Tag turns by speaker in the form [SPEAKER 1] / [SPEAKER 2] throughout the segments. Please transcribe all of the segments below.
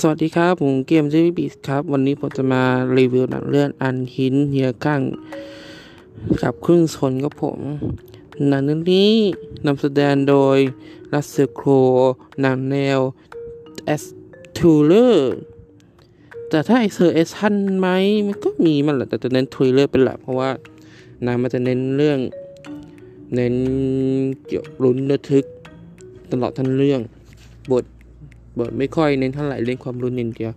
[SPEAKER 1] สวัสดีครับผมเกมเจวิบิสครับ วันนี้ผมจะมารีวิวหนังเรื่องอันหินเฮียก้างกับครึ่งชนครับผม หนังเรื่องนี้นำแสดงโดยรัสเซลโครหนังแนวแอสทูเลอร์แต่ถ้าไอเซอร์เอชันไหมมันก็มีมันแหละแต่จะเน้นทริลเลอร์เป็นหลักเพราะว่าหนังมันจะเน้นเรื่อง เน้นเกี่ยวลุ้นระทึกตลอดทั้งเรื่องบท บทไม่ค่อยเน้นเท่าไหร่เล่นความรุนอย่างเดียว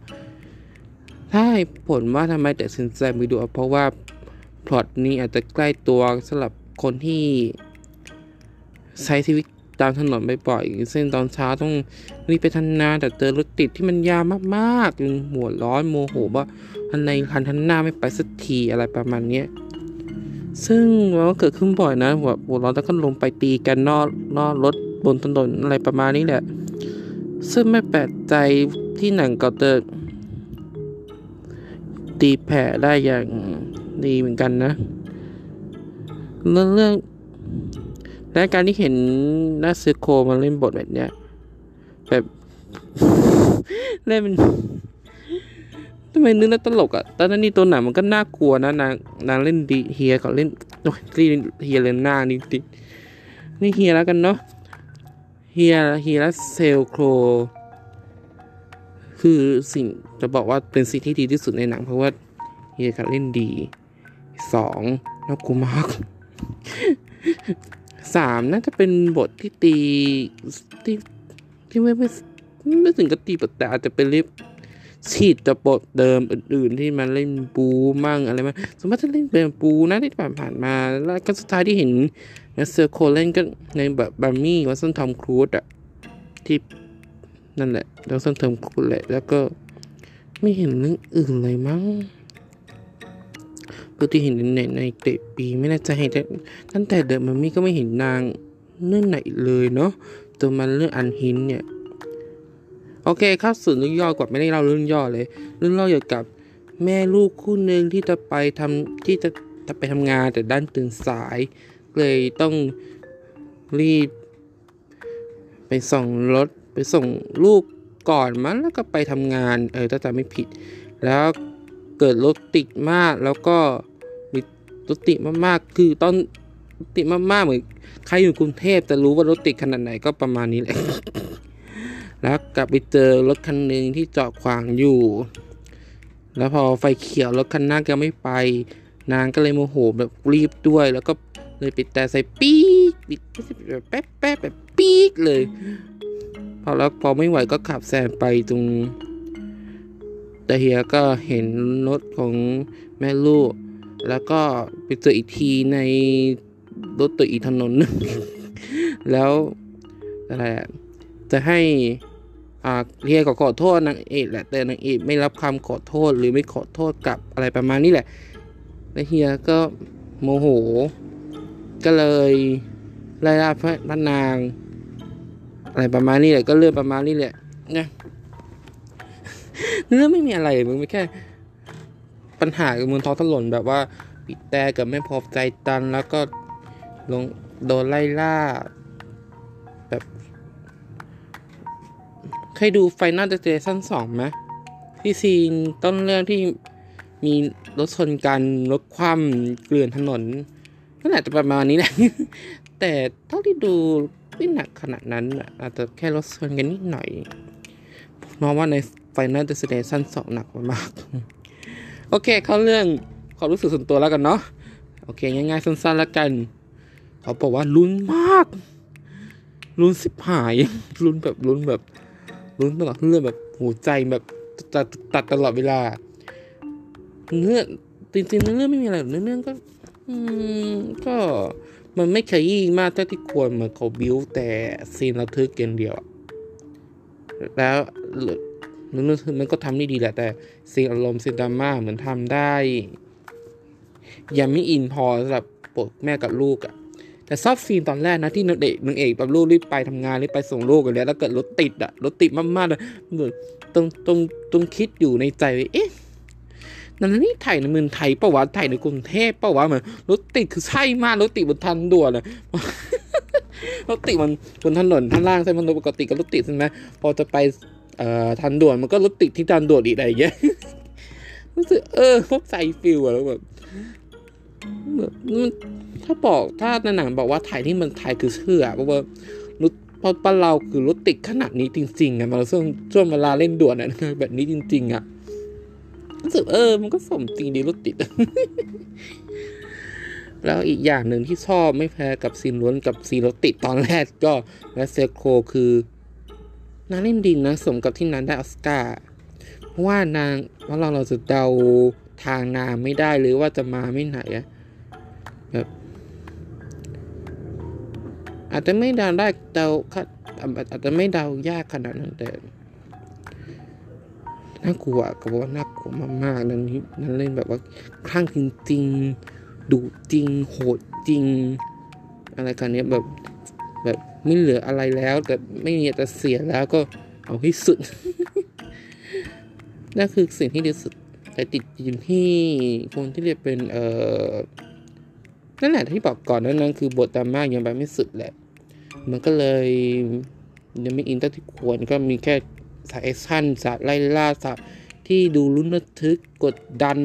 [SPEAKER 1] ถ้าให้ผลว่าทำไมแต่สินใจไปดูเพราะว่าพล็อตนี้อาจจะใกล้ตัวสำหรับคนที่ใช้ชีวิตตามถนนบ่อยเส้นตอนเช้าต้องรีบไปทำงาแต่เจอรถติดที่มันยาวมากๆจนหัวร้อนโมโหว่าทันในคันทันหน้าไม่ไปสักทีอะไรประมาณเนี้ยซึ่งมันก็เกิดขึ้นบ่อยนะหัวหัวร้อนแล้วก็ลงไปตีกันนอกนอกรถบนถนนอะไรประมาณนี้แหละ ซึ่งไม่แปลกใจที่หนังก็จะตีแผ่ได้อย่างดีเหมือนกันนะ เรื่องเรื่องและการที่เห็นนาซึโคมาเล่นบทแบบเนี้ย แบบเล่นเป็นทำไมนึกแล้วตลกอะ่ะตอนนั้นนี่ตัวหนังมันก็น่ากลัวนะนางนางเล่นดีเฮียเขาเล่นโอ้ยเฮียเลนหน้านี่ตินี่เฮียแล้วกันเนาะ เฮียเฮียเซลโครคือสิ่งจะบอกว่าเป็นสิ่งที่ดีที่สุดในหนัง เพราะว่าเฮียเขาเล่นดีสองน่ากลัวมากสามน่าจะเป็นบทที่ตีที่ที่ไม่ไม่ไม่ถึงกับตีบทแต่อาจจะเป็นลิฟฉีดจากบทเดิมอื่น ๆ ที่มันเล่นปูมั่งอะไรมาสมมติถ้าเล่นเป็นปูนะที่ผ่านผ่านมา แล้วก็สุดท้ายที่เห็น เซอร์โคเลนก็ในแบบบาร์มี่วัสันทอมครูดอะที่นั่นแหละวัสันทอมครูดแหละ แล้วก็ไม่เห็นเรื่องอื่นเลยมั้งปกติเห็นในในเตะปีไม่น่ใจแต่ตั้งแต่เดิมมันมี่ก็ไม่เห็นนางเรื่องไหนเลยเนาะตัวมันเรื่องอันหินเนี่ย โอเคข้าสู่เรื่องย่อก่อนไม่ได้เล่าเรื่องย่อเลย เรื่องเล่าเกี่ยวกับแม่ลูกคู่หนึ่งที่จะไปทำที่จะจะไปทำงานแต่ด้านตื่นสาย เลยต้องรีบ ไปส่งรถไปส่งลูกก่อนมั้งแล้วก็ไปทำงาน เออถ้าจำไม่ผิด แล้วเกิดรถติดมากแล้วก็มีรถติดมากๆ คือตอนติดมากๆเหมือนใครอยู่กรุงเทพจะรู้ว่ารถติดขนาดไหนก็ประมาณนี้แหละ แล้วกลับไปเจอรถคันหนึ่งที่จอดขวางอยู่ แล้วพอไฟเขียวรถคันหน้าก็ไม่ไป นางก็เลยโมโหแบบรีบด้วย แล้วก็ เลยปิดแต่ใส่ปี๊กปิดแบบแป๊บแป๊บแบบปี๊กเลย พอแล้วพอไม่ไหวก็ขับแซงไปตรง แต่เฮียก็เห็นรถของแม่ลูก แล้วก็ไปเจออีกทีในรถตัวอีถนนนึงแล้วอะไรจะให้อ่าเฮียก็ขอโทษนางเอกแหละแต่นางเอกไม่รับคำขอโทษหรือไม่ขอโทษกับอะไรประมาณนี้แหละแล้วเฮียก็โมโห ก็เลยไล่ล่าพระนาง อะไรประมาณนี้แหละก็เรื่องประมาณนี้แหละนะเรื่องไม่มีอะไรมึงไม่แค่ ปัญหากับมือท้องถนนแบบว่าบีบแตรกับไม่พอใจกันแล้วก็ลงโดนไล่ล่า แบบเคยดูไฟนอลเดเ t ชั่นสองไหมที่ scene ต้นเรื่องที่มีรถชนกันรถคว่ำเกลื่อนถนน ก็อาจจะประมาณนี้แหละ แต่เท่าที่ดูไม่หนักขนาดนั้น อาจจะแค่รถชนกันนิดหน่อยมองว่าในไฟนอลเดสเ t ชั่นสองหนักมาก โอเค เข้าเรื่องความรู้สึกส่วนตัวแล้วกันเนาะ โอเค ง่ายๆ สั้นๆ แล้วกัน เขาบอกว่าลุ้นมาก ลุ้นฉิบหาย ลุ้นแบบลุ้นแบบลุ้นตลอดเรื่องแบบหัวใจแบบตึกตักตลอดเวลา เนื้อจริงๆเรื่องไม่มีอะไรเนื้อเรื่องก็ อืม ก็มันไม่ขยี้มากเท่าที่ควรเหมือนเขาบิวแต่ซีนระทึกอย่างเดียว แล้วนึกมันก็ทำได้ดีแหละ แต่ซีนอารมณ์ซีนดราม่าเหมือนทำได้ ยังไม่อินพอสำหรับบทแม่กับลูกอะแต่ซอบซีนตอนแรกนะที่นางเอกนางเอกแบบลูกรีบไปทำงานรีบไปส่งลูกกันแล้วแล้วเกิดรถติดอะรถติดมากๆเลยเหมือนตรงตรงตรงคิดอยู่ในใจเอ๊ะ นั่นนี่ถ่ายในเมืองไทยปะวะถ่ายในกรุงเทพปะวะเหมือนรถติดคือใช่มากรถติดบนทางด่วนเลยรถติดมันบนถนนท่างล่างใช่ไหมรถปกติก็รถติดใช่ไหมพอจะไปเอ่อทันด่วนมันก็รถติดที่ทันด่วนอีกอะไรเงี้ยรู้สึกเออเขาใจฟิลอะแล้วแบบแบบมันถ้าบอกถ้าในหนังบอกว่าถ่ายที่เมันไทยคือเชื่อเพราะว่ารถเพราะบ้าเราคือรถติดขนาดนี้จริงๆอะมาช่วงช่วงเวลาเล่นด่วนอะแบบนี้จริง ๆอะ รู้สึกเออ มันก็สมจริงดีรถติด แล้วอีกอย่างหนึ่งที่ชอบไม่แพ้กับซีนล้วนกับซีนรถติดตอนแรกก็และเซโคคือนางเล่นดินนะ สมกับที่นางได้ออสการ์เพราะว่านางว่าเราเราจะเดาทางนางไม่ได้หรือว่าจะมาไม่ไหนอะแบบอาจจะไม่เดาได้เดาอาจจะไม่เดายากขนาดนั้นแต่ น่ากลัวก็บอกว่าน่ากลัวมากๆนั้นนี้นั้นเล่นแบบว่าคลั่งจริงๆดุจริง โหดจริง อะไรกันเนี้ยแบบแบบไม่เหลืออะไรแล้ว แต่ไม่มีแต่เสียแล้วก็เอาให้สุด นั่นคือสิ่งที่ดีสุด แต่ติดยู่ที่คนที่เรียกเป็นเอ่อนั่นแหละที่บอกก่อนนั้นนั้นคือบทดราม่ายังไปไม่สุดแหละ มันก็เลยยังไม่อินเท่าที่ควรก็มีแค่ สาย action สายไล่ล่าสายที่ดูลุ้นระทึกกดดัน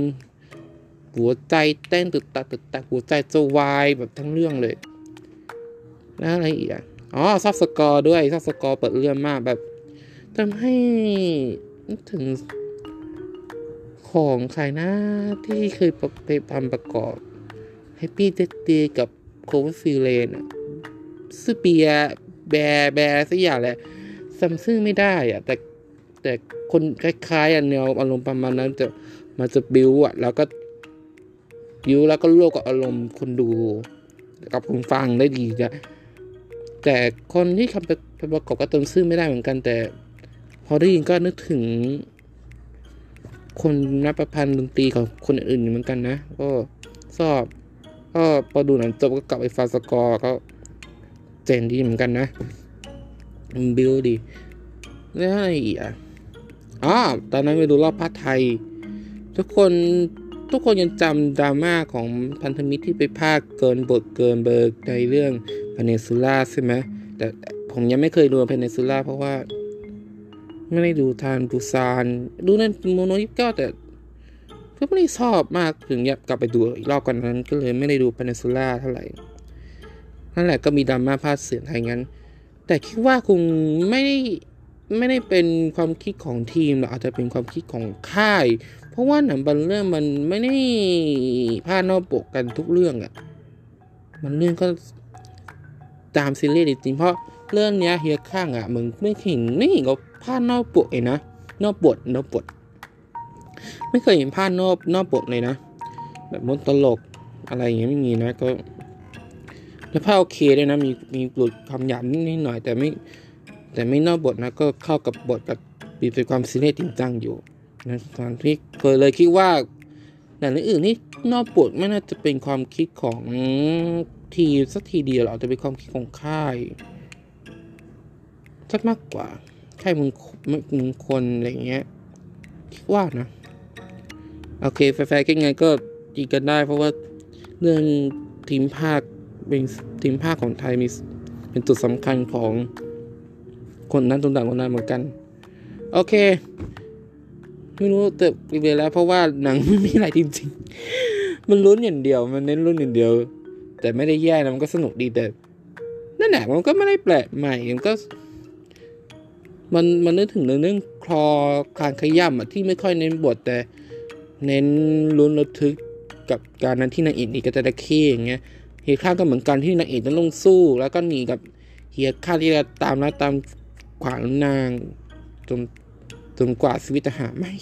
[SPEAKER 1] หัวใจเต้นตึกตักตึกตักหัวใจจะวายแบบทั้งเรื่องเลย แล้วอะไรอีกอะอ๋อ sound score ด้วย sound score เปิดเรื่องมากแบบทำให้ถึงของใครนะที่เคยไปทำประกอบ Happy d e a t Day กับ c o v e r f i l a n อะสเบียแบร์แบร์สักอย่างแหละซัมซึ่งไม่ได้อะแต่ แต่คนคล้ายๆอะแนวอารมณ์ประมาณนั้นจะมันจะบิวอะแล้วก็บิวแล้วก็โลกกับอารมณ์คนดูกับคนฟังได้ดีจ้ะแต่คนที่ทำไปประกอบก็เติมซึ่งไม่ได้เหมือนกัน แต่ พอได้ยินก็นึกถึง คนนักประพันธ์ดนตรีของคนอื่นเหมือนกันนะก็ชอบก็พอดูหนังจบก็กลับไปฟังสกอร์ก็เจ๋งดีเหมือนกันนะ บิวดีแล้วอะไรอีกอะ อ๋อตอนนั้นไปดูรอบภาคไทย ทุกคนทุกคนยังจำดราม่าของพันธมิตรที่ไปภาคเกินบทเกินเบอร์ในเรื่องพเนซูล่าใช่ไหมแต่ผมยังไม่เคยดูพเนซูล่าเพราะว่า ไม่ได้ดูทานปูซาน ดูในโมโนยิบเก้าแต่ก็ไม่ได้ชอบมากถึงอยากกลับไปดูอีกรอบกันนั้น ก็เลยไม่ได้ดูพเนซูล่าเท่าไหร่นั่นแหละก็มีดราม่าพาดเสียงไทยงั้น แต่คิดว่าคงไม่ได้ ไม่ได้เป็นความคิดของทีมหรอกอาจจะเป็นความคิดของค่าย เพราะว่าหนังบางเรื่องมันไม่ได้พาดนอกปกกันทุกเรื่องอะ่ะมันเรื่องก็ตามซีรีส์จริงเพราะเรื่องเนี้ยเฮียข้างอะ่ะมึงไม่เห็นไม่เห็นก็พาดนอกปกเองนะนอกบทนอกบทไม่เคยเห็นพาดนอกนอกบทเลยนะแบบมดตลกอะไรอย่างเงี้ยไม่มีนะก็ แล้วภาโอเคด้วยนะมีมีหลุดคำหยาบนิดหน่อยแต่ไม่ แต่ไม่นอกบทนะก็เข้ากับบทแบบมีเป็นความซีเรียสจริงจังอยู่นะตอนที่เคยเลยคิดว่าหนังอื่นนี่นอกบทไม่น่าจะเป็นความคิดของทีสักทีเดียวหรอกจะเป็นความคิดของค่ายสักมากกว่าค่ายมึงมึงคนอะไรเงี้ยคิดว่านะ โอเคแฟร์ๆก็ไงก็ดีกันได้ เพราะว่าเรื่องทีมภาคเป็นทีมภาคของไทยมีเป็นจุดสำคัญของ คนนั้นตรงต่างคนนั้นเหมือนกัน โอเค ไม่รู้แต่รีวิวแล้ว เพราะว่าหนังไม่มีอะไรจริงๆ มันลุ้นอย่างเดียว มันเน้นลุ้นอย่างเดียว แต่ไม่ได้แย่นะมันก็สนุกดีแต่นั่นแหละมันก็ไม่ได้แปลกใหม่มันก็มันมันนึกถึงเรื่องคลอคลานขย่ำอะที่ไม่ค่อยเน้นบทแต่ เน้นลุ้นระทึกกับการนั้นที่นางเอกนี่ก็จะได้ขี้อย่างเงี้ยเฮียข้าก็เหมือนกันที่นางเอกต้องลงสู้ แล้วก็หนีกับเฮียข้าที่จะตามแล้วตาม ขวางนางจนจนกว่าชีวิตจะหาไม่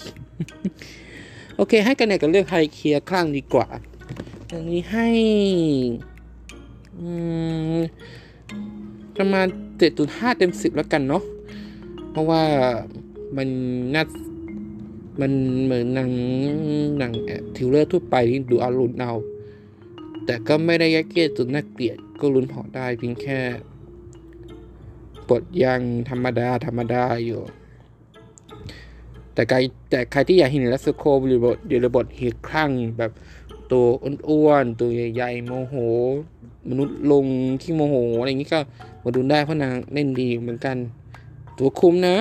[SPEAKER 1] โอเค ให้กันเนกับเรื่องไฮเคลียร์คลั่งดีกว่าอันนี้ให้ประมาณเจ็ดจุดห้าเต็มสิบแล้วกันเนาะเพราะว่ามันน่ามันเหมือนหนังหนังทิวเลอร์ทั่วไปที่ดูอารุณเอา แต่ก็ไม่ได้ยักเยียดจนน่าเกลียดก็ลุ้นพอได้เพียงแค่ บทยังธรรมดาธรรมดาอยู่ แต่ใครแต่ใครที่อยากเห็นลัสโคหรือบทหรือบทเหตุครั้งแบบตัวอ้วนๆตัวใหญ่ๆโมโห มนุษย์ลงขี้โมโหอะไรอย่างนี้ก็มาดูได้เพราะนางเล่นดีเหมือนกัน ตัวคุมนะ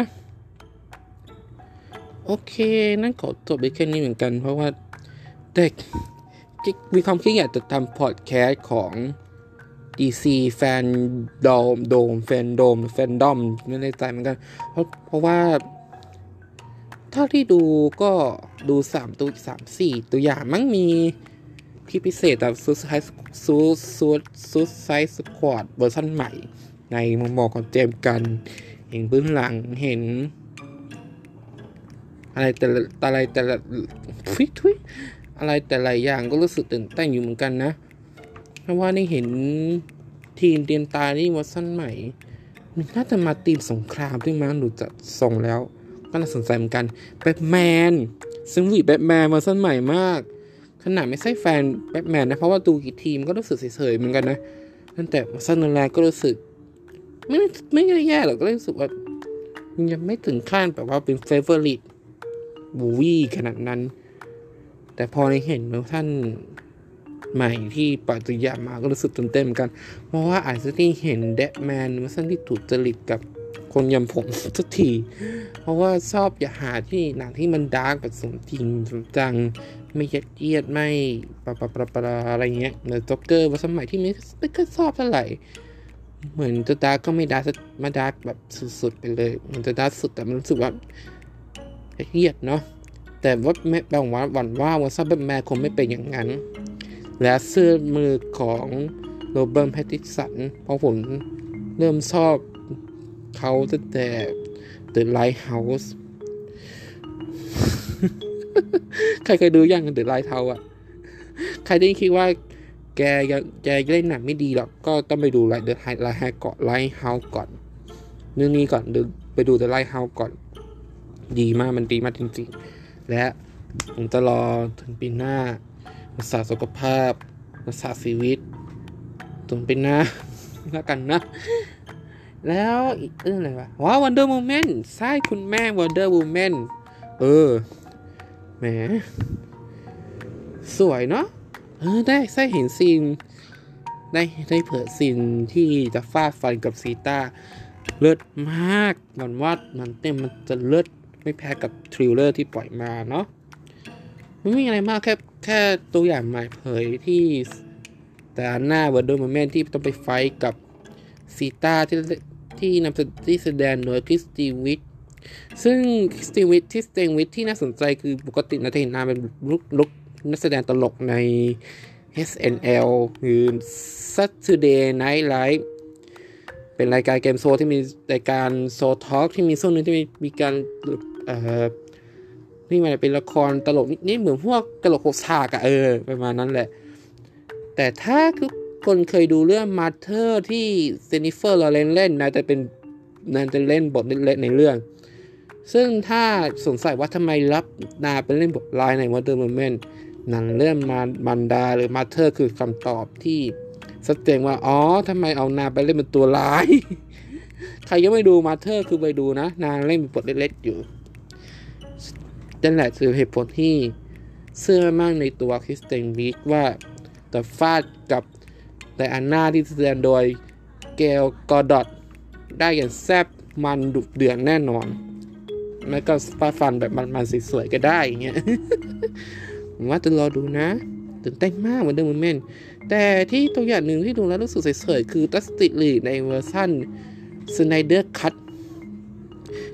[SPEAKER 1] โอเค นั่นขอจบไปแค่นี้เหมือนกัน เพราะว่าเด็กมีความคิดอยากจะทำพอดแคสต์ของ DC แฟนโดมโดมแฟนโดมแฟนดอมไม่แน่ใจเหมือนกันเพราะเพราะว่าเท่าที่ดูก็ดูสามตัวสามสี่ตัวอย่างมั้งมีที่พิเศษแบบซูไซส์ซูซูซูไซส์สควอตเวอร์ชันใหม่ ในมุมมองของเจมกัน เห็นเบื้องหลังเห็น อะไรแต่ละอะไรแต่ละฟิกทุยอะไรแต่หละอย่างก็รู้สึกตื่นเต้นอยู่เหมือนกันนะ เพราะว่าได้เห็นทีมเดียนตานี่วัสันใหม่มันน่าจะมาทีมสงครามด้วยมั้งหนูจะส่งแล้ว ก็น่าสนใจเหมือนกันแบทแมนซึ่ง The Batman เวอร์ชันใหม่มาก ขนาดไม่ใช่แฟนแบทแมนนะ เพราะว่าดูกี่ทีมก็รู้สึกเฉยๆเหมือนกันนะตั้งแต่เวอร์ชันแรกก็รู้สึก ไม่ไม่ได้แย่หรอกก็รู้สึกว่ายังไม่ถึงขั้นแบบว่าเป็น favorite movie ขนาดนั้น แต่พอในเห็นเวอร์ชัน ใหม่ที่ปล่อยตัวอย่างมาก็รู้สึกตื่นเต้นเหมือนกัน เพราะว่าอาจจะได้เห็นแดดแมนเวอร์ชันที่ถูกจริตกับคนยำผมสักที เพราะว่าชอบอย่าหาที่หนังที่มันดาร์กแบบสมจริงสมจัง ไม่ยัดเยียดไม่ปะปะปะปะอะไรเงี้ยเหมือนจ็อกเกอร์เวอร์ชันใหม่ที่ไม่ไม่ค่อยชอบเท่าไหร่เหมือนจะดาร์กก็ไม่ดาร์กมาดาร์กแบบสุดๆไปเลยเหมันจะดาร์กสุดแต่มันรู้สึกว่าเยียดเนาะแต่ว่าแม่บางว่าหวั่นว่าว่าซับแบทแมนคงไม่เป็นอย่างนั้น และเสื้อมือของโรเบิร์ตแพตติสันเพราะผมเริ่มชอบเขาตั้งแต่ The Lighthouse ใครเคยดูยัง The Lighthouse อะใครได้คิดว่าแกยังแกเล่นหนังไม่ดีหรอกก็ต้องไปดู Light The Light High ก่อน Lighthouse ก่อนเรื่องนี้ก่อนดูไปดู The Lighthouse ก่อน ดีมากมันดีมากจริงๆ และผมจะรอถึงปีหน้า รักษาสุขภาพรักษาชีวิตจนเป็นน้าแล้วกันนะ แล้วอีกเรื่องอะไรวะว้าว Wonder Woman ใช่คุณแม่ Wonder Woman เออแหมสวยเนาะเออได้ใช่เห็นซีนได้ได้เผยซีนที่จะฟาดฟันกับซีตาเลิศมากมันว่ามันเต็มมันจะเลิศไม่แพ้กับทริลเลอร์ที่ปล่อยมาเนาะไม่มีอะไรมากแค่ ค่ตัวอย่างหม่เผยที่แต่หน้าเวอร์ดโมเมนที่ต้องไปไฟกับซีตาที่ที่นำที่แสดงโดยคริสตีวิทซึ่งคริสตีวิทที่แสดงวิทที่น่าสนใจคือปกตินาเห็นนาเป็นลุกลุกนักแสดงตลกใน SNL หรือ Saturday Night Live เป็นรายการเกมโซที่มีรายการโซทอล์กที่มีช่วงนึงที่มีมีการเอ่อ นี่มันเป็นละครตลกนี่เหมือนพวกตลกโคฉากอะเออประมาณนั้นแหละ แต่ถ้าทุกคนเคยดูเรื่องมาเธอร์ที่เซนิเฟอร์ลอเรนเล่นนะจะเป็นนานจะเล่นบทเล็กๆในเรื่อง ซึ่งถ้าสงสัยว่าทำไมรับนาเป็นเล่นบทลายใน Wonder Woman หนังเรื่องมามันดาหรือมาเธอร์คือคำตอบที่ชัดเจนว่า อ๋อทำไมเอานาไปเล่นเป็นตัวร้าย ใครยังไม่ดูมาเธอร์คือไปดูนะ นางเล่นเป็นบทเล็กๆอยู่ นั่นแหละคือเหตุผลที่เชื่อมั่นในตัวคริสเตนวีกว่าแต่ฟาดกับไดอาน่าที่แสดงโดยเกลกอดอตได้อย่างแซบมันดุเดือดแน่นอนไม่ก็ฟาฟันแบบมันๆสวยๆก็ได้อย่างเงี้ยผมว่าจะรอดูนะตื่นเต้นมากเหมือนเดิมเหมือนแต่ที่ตัวอย่างหนึ่งที่ดูแล้วรู้สึกเฉยๆคือ Justice League ในเวอร์ชัน Snyder Cut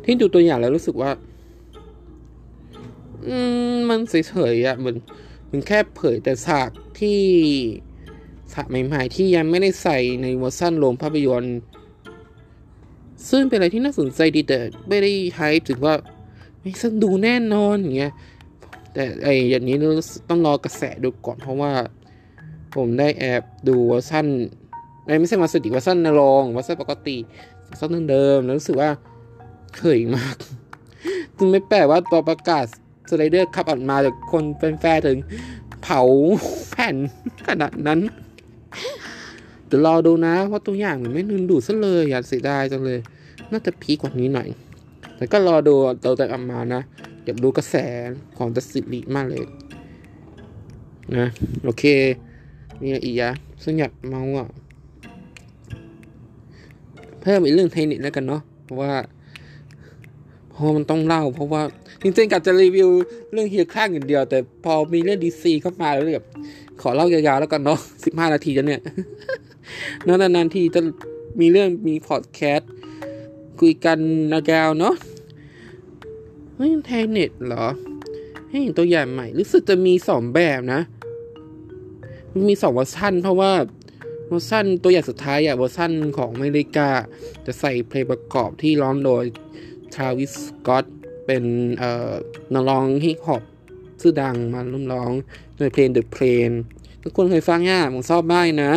[SPEAKER 1] ที่ดูตัวอย่างแล้วรู้สึกว่า อืมมันเฉยๆอะเหมือนมันแค่เผยแต่ฉากที่ฉากใหม่ๆที่ยังไม่ได้ใส่ในเวอร์ชันโรงภาพยนตร์ ซึ่งเป็นอะไรที่น่าสนใจดีแต่ไม่ได้ไฮถึงว่าไม่สนดูแน่นอนอย่างเงี้ยแต่ไออย่างนี้ต้องรอกระแสดูก่อนเพราะว่า ผมได้แอบดูเวอร์ชันไม่ใช่มาสดิเวอร์ชันนรองเวอร์ชันปกติเวอร์ชันเดิมแล้วรู้สึกว่าเขยมากจึงไม่แปลกว่าตัวประกาศ สไลเดอร์ขับออกมาจากคนเป็นแฟนถึง เผาแผ่นขนาดนั้นเดี๋ยวรอดูนะเพราตัวอย่างมันไม่นึนดูซะเลยอยากเสียดายจังเลย น่าจะพีกว่านี้หน่อย แต่ก็รอดูตัวแต่ออกมานะอยากดูกระแสของดัสสิริมากเลยนะโอเค มีอะไรอีกอะซึ่งอยากเมาอะ เพิ่มอีกเรื่องเทคนิคแล้วกันเนาะเพราะว่า เพราะมันต้องเล่า เพราะว่าจริงๆกับจะรีวิวเรื่องเฮียข้างอย่างเดียว แต่พอมีเรื่องดีซีเข้ามาแล้วแบบขอเล่ายาวๆแล้วกันเนาะสิบห้านาทีจะเนี่ยนานๆทีจะมีเรื่องมีพอดแคสต์คุยกันนากาวเนาะเฮ้ย Tenet เหรอ ให้เห็นตัวอย่างใหม่ รู้สึกจะมีสองแบบนะ มีสองเวอร์ชันเพราะว่าเวอร์ชันตัวอย่างสุดท้ายอะเวอร์ชันของอเมริกา จะใส่เพลงประกอบที่ร้องโดย Travis Scott เป็นเอ่อนักร้องฮิปฮอปชื่อดังมาร่วมร้องในเพลง The Plan ทุกคนเคยฟังยังอะผมชอบมากนะ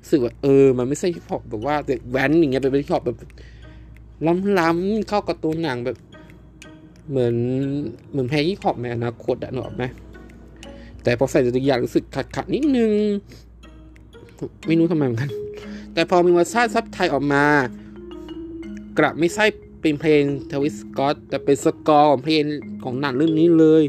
[SPEAKER 1] รู้สึกว่าเออ มันไม่ใช่ฮิปฮอปแบบว่าเด็กแว้นอย่างเงี้ยเป็นฮิปฮอปแบบล้ำๆเข้ากับตัวหนังแบบ เหมือนเหมือนแพ้ฮิปฮอปในอนาคตอะหนอกไหมแต่พอใส่ตัวอย่างรู้สึกขัดขัดๆนิดนึง ไม่รู้ทำไมเหมือนกัน แต่พอมีเวอร์ชันซับไทยออกมา กลับไม่ใช่ เป็นเพลง Travis Scott แต่เป็นสกอร์ของเพลงของหนังเรื่องนี้เลย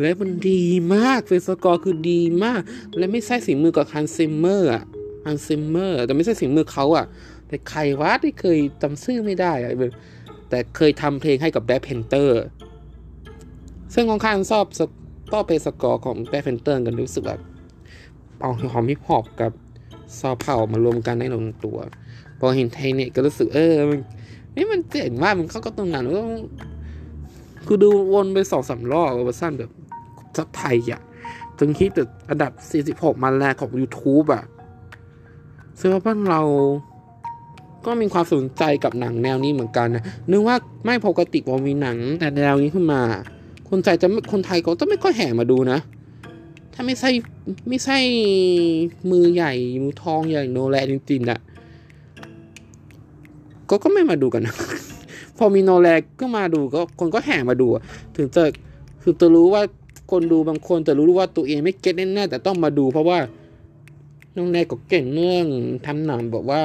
[SPEAKER 1] และมันดีมากเป็นสกอร์คือดีมาก และไม่ใช่ฝีมือกับ Hans Zimmer อะ Hans Zimmer แต่ไม่ใช่ฝีมือเขาอะแต่ใครวะที่เคยจำชื่อไม่ได้อะแต่เคยทำเพลงให้กับ Black Panther ซึ่งค่อนข้างชอบต่อเพลงสกอร์ของ Black Panther กันรู้สึกแบบเอาหอมฮิปฮอปกับซอเผามารวมกันได้ลงตัว พอเห็นไทยเนี่ยก็รู้สึกเออมัน นี่มันเจ๋งมากมันเข้าก็ตรงนั้นก็คือดูวนไปสองสามรอบเวอร์ชันแบบซับไทยอะจนคิดแต่อันดับ 46 มาแรกของ YouTube อะซึ่งว่าบ้านเราก็มีความสนใจกับหนังแนวนี้เหมือนกันนะนึกว่าไม่ปกติพอมีหนังแต่แนวนี้ขึ้นมา คนใจจะคนไทยก็ต้องไม่ค่อยแห่มาดูนะ ถ้าไม่ใช่ไม่ใช่มือใหญ่มือทองใหญ่โนแลจริงๆอะ ก็ก็ไม่มาดูกัน พอมีโนแลก็มาดูก็คนก็แห่มาดู ถึงจะคือจะรู้ว่าคนดูบางคนจะรู้ว่าตัวเองไม่เก็ตแน่ๆแต่ต้องมาดูเพราะว่าน้องแนก็เก่งเรื่องทำหนังบอกว่า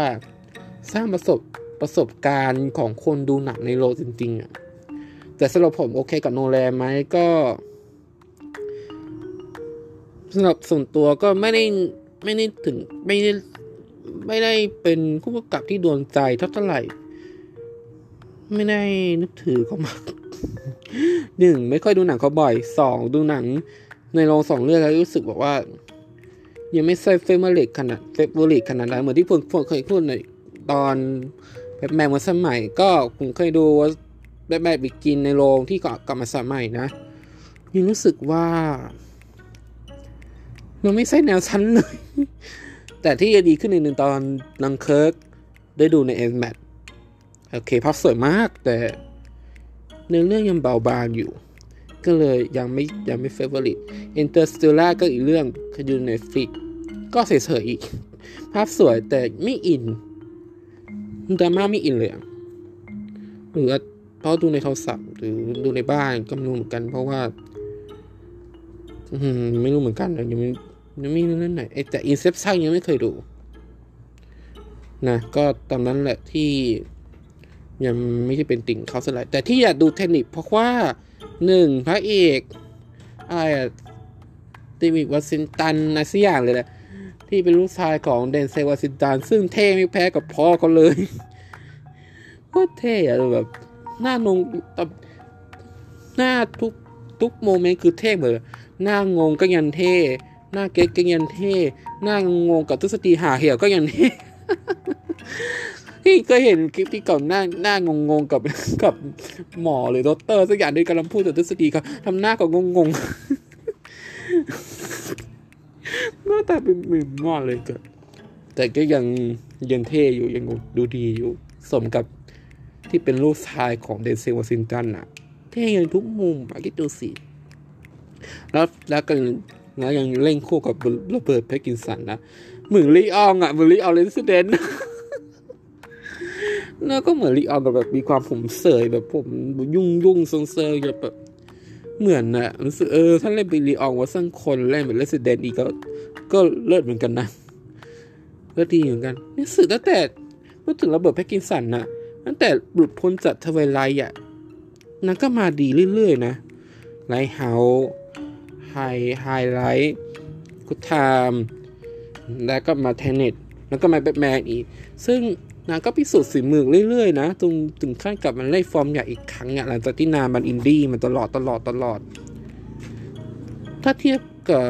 [SPEAKER 1] สร้างประสบประสบการณ์ของคนดูหนังในโลกจริงๆอะแต่สำหรับผมโอเคกับโนแลไหมก็สำหรับส่วนตัวก็ไม่ได้ไม่ได้ถึงไม่ได้ ไม่ได้เป็นผู้กำกับที่โดนใจเท่าไหร่ ไม่ได้นึกถือเขามากหนึ่งไม่ค่อยดูหนังเขาบ่อยสองดูหนัง ในโรงสองเรื่องแล้วรู้สึกบอกว่า ยังไม่ใช่เฟเวอร์ลิกขนาดเฟเวอร์ลิกขนาดนั้นเหมือนที่ผมเคยพูดในตอนแบบแมนมาสมัย ก็ผมเคยดูว่าแบบแบบบิกินในโรงที่กกลับมาสมัยนะยังรู้สึกว่ามันไม่ใช่แนวฉันเลย แต่ที่จะดีขึ้นในหนึ่งตอนนังเคิร์กได้ดูใน IMAX โอเคภาพสวยมากแต่เนื้อเรื่องยังเบาบางอยู่ ก็เลยยังไม่ยังไม่ favorite Interstellar ก็อีกเรื่องคือดูในฟิกก็เฉยๆอีก ภาพสวยแต่ไม่อินดราม่าไม่อินเลยหรือเพราะดูในโทรศัพท์หรือดูในบ้านก็ไไม่รู้เหมือนกัน เพราะว่า อืมไม่รู้เหมือนกันยังไม่ ม่รู้เรื่องไหนแต่ Inception ยังไม่เคยดู นะ ก็ตอนนั้นแหละที่ยังไม่ใช่เป็นติ่งเขาสลายแต่ที่อยากดู Tenet เพราะว่าหนึ่งพระเอกอะไรอะเดวิดวอชิงตันอะไรสักอย่างเลยแหละที่เป็นลูกชายของเดนเซลวอชิงตัน ซึ่งเท่ไม่แพ้กับพ่อเขาเลยโคตรเท่อะแบบหน้านงหน้าทุกทุกโมเมนต์คือเท่เหมือนหน้างงก็ยันเท่ หน้าเก๊กก็ยังเท่หน้างงกับทุสตีหาเหี่ยวก็ยังเท่ที่เคยเห็นคลิปที่ก่อนหน้าหน้างงงกับกับหมอหรือด็อกเตอร์สักอย่างที่กำลังพูดถึงทฤษฎีเขาทำหน้าก็งงงหน้าตาเป็นมือมอดเลยก็แต่ก็ยังยังเท่อยู่ยังดูดีอยู่ สมกับที่เป็นลูกชายของเดนเซลวอชิงตันอะเท่ยังทุกมุมอะคิดดูสิ แล้วแล้วก็ แล้วยังเล่นคู่กับโรเบิร์ตแพกินสันนะเหมือนลีอองอะเหมือนลีอองเลนสเดนแล้วก็เหมือนลีอองแบบมีความผมเสยแบบผมยุ่งยุ่งทรงเซอร์แบบเหมือนนะรู้สึกเออถ้าเล่นเป็นลีอองว่าสังคนเล่นเป็นเลสเดนอีกก็ก็เลิศเหมือนกันนะก็ดีเหมือนกันรู้สึกตั้งแต่พูดถึงระเบิดแพ็กกินสันนะตั้งแต่หลุดพ้นจาก Twilight อะนั่นก็มาดีเรื่อยๆนะ Lighthouse High High Life Good Time แล้วก็มา Tenet แล้วก็มาแบทแมนอีก ซึ่งนางก็พิสูจน์ฝีมือเรื่อยๆนะจนถึงขั้นกลับมาเล่นฟอร์มใหญ่อีกครั้งอะหลังจากที่นางมันอินดี้มันตลอดตลอดตลอด ถ้าเทียบกับ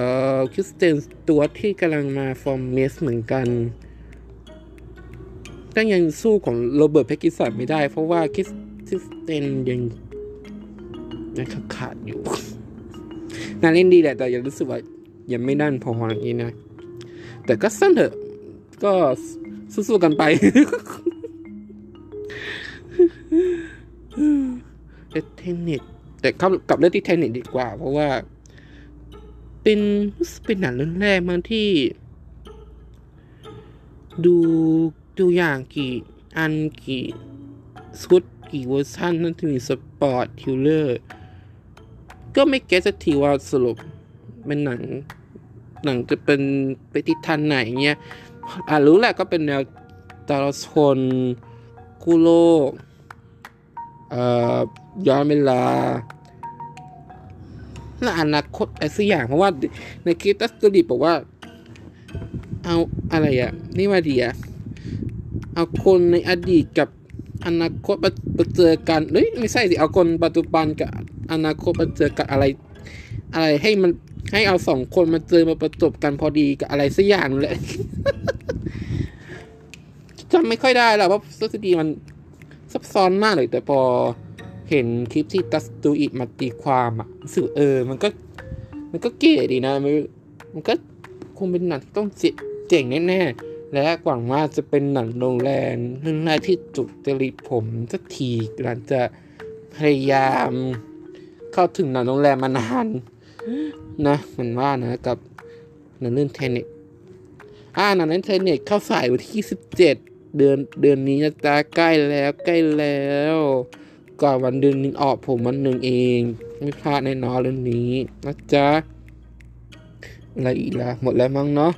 [SPEAKER 1] คริสเตนสจ๊วตที่กำลังมาฟอร์ม mass เหมือนกันก็ยังสู้ของโรเบิร์ตแพตตินสันไม่ได้ เพราะว่าคริสเตนยังยังขาดอยู่ นางเล่นดีแหละแต่ยังรู้สึกว่ายังไม่ด้านพออย่างนี้นะ แต่ก็ช่างเถอะ ก็สู้ๆกันไปเทนนิสแต่เข้ากลับเรื่องที่เทนนิสดีกว่า เพราะว่า เป็นเป็นหนังเรื่องแรกมาที่ ดูดูอย่างกี่อันกี่ชุดกี่เวอร์ชันนั่นถึงสปอร์ตทิลเลอร์ ก็ไม่แก้สักทีว่าสรุปเป็นหนัง หนังจะเป็นไปทิศทางไหนเงี้ยอ่ารู้แหละก็เป็นแนวตารชนกู้โลกเอ่อย้อนเวลาและอนาคตอะไรสักอย่างเพราะว่าในคลิปตัสตูดิบอกว่า เอาอะไรอะนี่มาดีอะเอาคนในอดีตกับอนาคตมาเจอกันเฮ้ยไม่ใช่สิ เอาคนปัจจุบันกับ อนาคตมาเจอกันอะไร อะไรให้มันให้เอาสองคนมาเจอมาประจบกันพอดีกับอะไรสักอย่างเลยจำไม่ค่อยได้แล้วเพราะทฤษฎีมันซับซ้อนมากเลย แต่พอเห็นคลิปที่ตัสตูอิมาตีความอะรู้สึกเออ มันก็ มันก็เก๋ดีนะ มันมันก็คงเป็นหนังที่ต้องเจ๋งแน่ๆ และหวังว่าจะเป็นหนังโรงแรมเรื่องแรกที่จุดจริตผมสักทีหลังจะพยายาม เข้าถึงหนังโรงแรมมานานนะมันว่านะกับหนังเรื่องเทนเน็ตอ่าหนังเรื่องเทนเน็ตเข้าสายวันที่27เจ็ดเดือนเดือนนี้นะจ๊ะใกล้แล้วใกล้แล้ว ก่อนวันเดือนนี้ออกผมวันหนึ่งเอง ไม่พลาดแน่นอนเรื่องนี้นะจ๊ะอะไรอีกละหมดแล้วมั้งเนาะ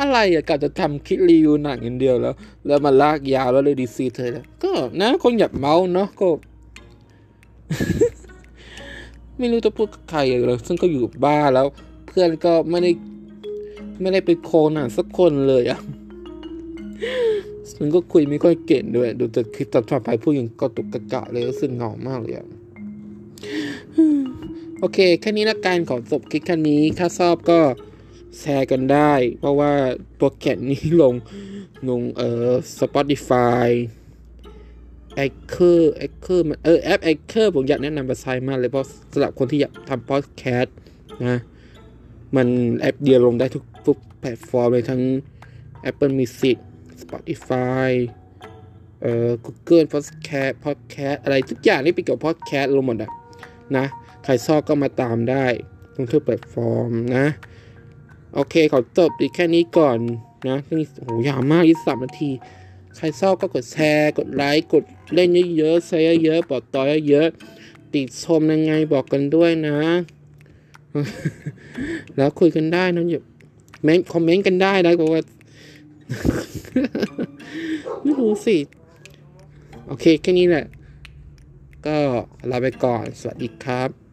[SPEAKER 1] อะไรอะกะจะทำคลิปรีวิวหนังอย่างเดียวแล้ว แล้วมาลากยาวแล้วเลยดีซีเธอแล้วก็นะคนอยากเมาเนาะก็ ไม่รู้จะพูดกับใครเลยซึ่งก็อยู่บ้านแล้ว เพื่อนก็ไม่ได้ ไม่ได้ไปโคหนังสักคนเลยอะซึ่งก็คุยไม่ค่อยเก่งด้วย ดูแต่คลิปตัดต่อไปพูดอย่างกระตุกกระกะเลยรู้สึกเหงามากเลยอะโอเค แค่นี้ละกันขอจบคลิปแค่นี้ ถ้าชอบก็แชร์กันได้ เพราะว่าโปรแกรมนี้ลงลงเอ่อ Spotify ไอคเคอร์ไอคเคอร์มันเออแอปไอคเคอร์ผมอยากแนะนำไปใช้มากเลยเพราะสำหรับคนที่อยากทำพอดแคสต์นะมันแอปเดียวลงได้ทุกทุกแพลตฟอร์มเลยทั้ง Apple Music Spotify เอ่อ Google Podcast Podcast อะไรทุกอย่างนี่เป็นเกี่ยวกับพอดแคสต์รวมหมดอะนะ ใครชอบก็มาตามได้ทุกทุกแพลตฟอร์มนะ โอเคขอจบดีแค่นี้ก่อนนะนี่โหยาวมากยี่สิบสามนาที ใครชอบก็กดแชร์ กดไลค์ กดเล่นเยอะๆแชร์เยอะๆบอกต่อเยอะๆติดชมยังไงบอกกันด้วยนะ แล้วคุยกันได้นะอย่าเมนคอมเมนต์กันได้นะบอกว่าไม่รู้สิ โอเค แค่นี้แหละ ก็ลาไปก่อน สวัสดีครับ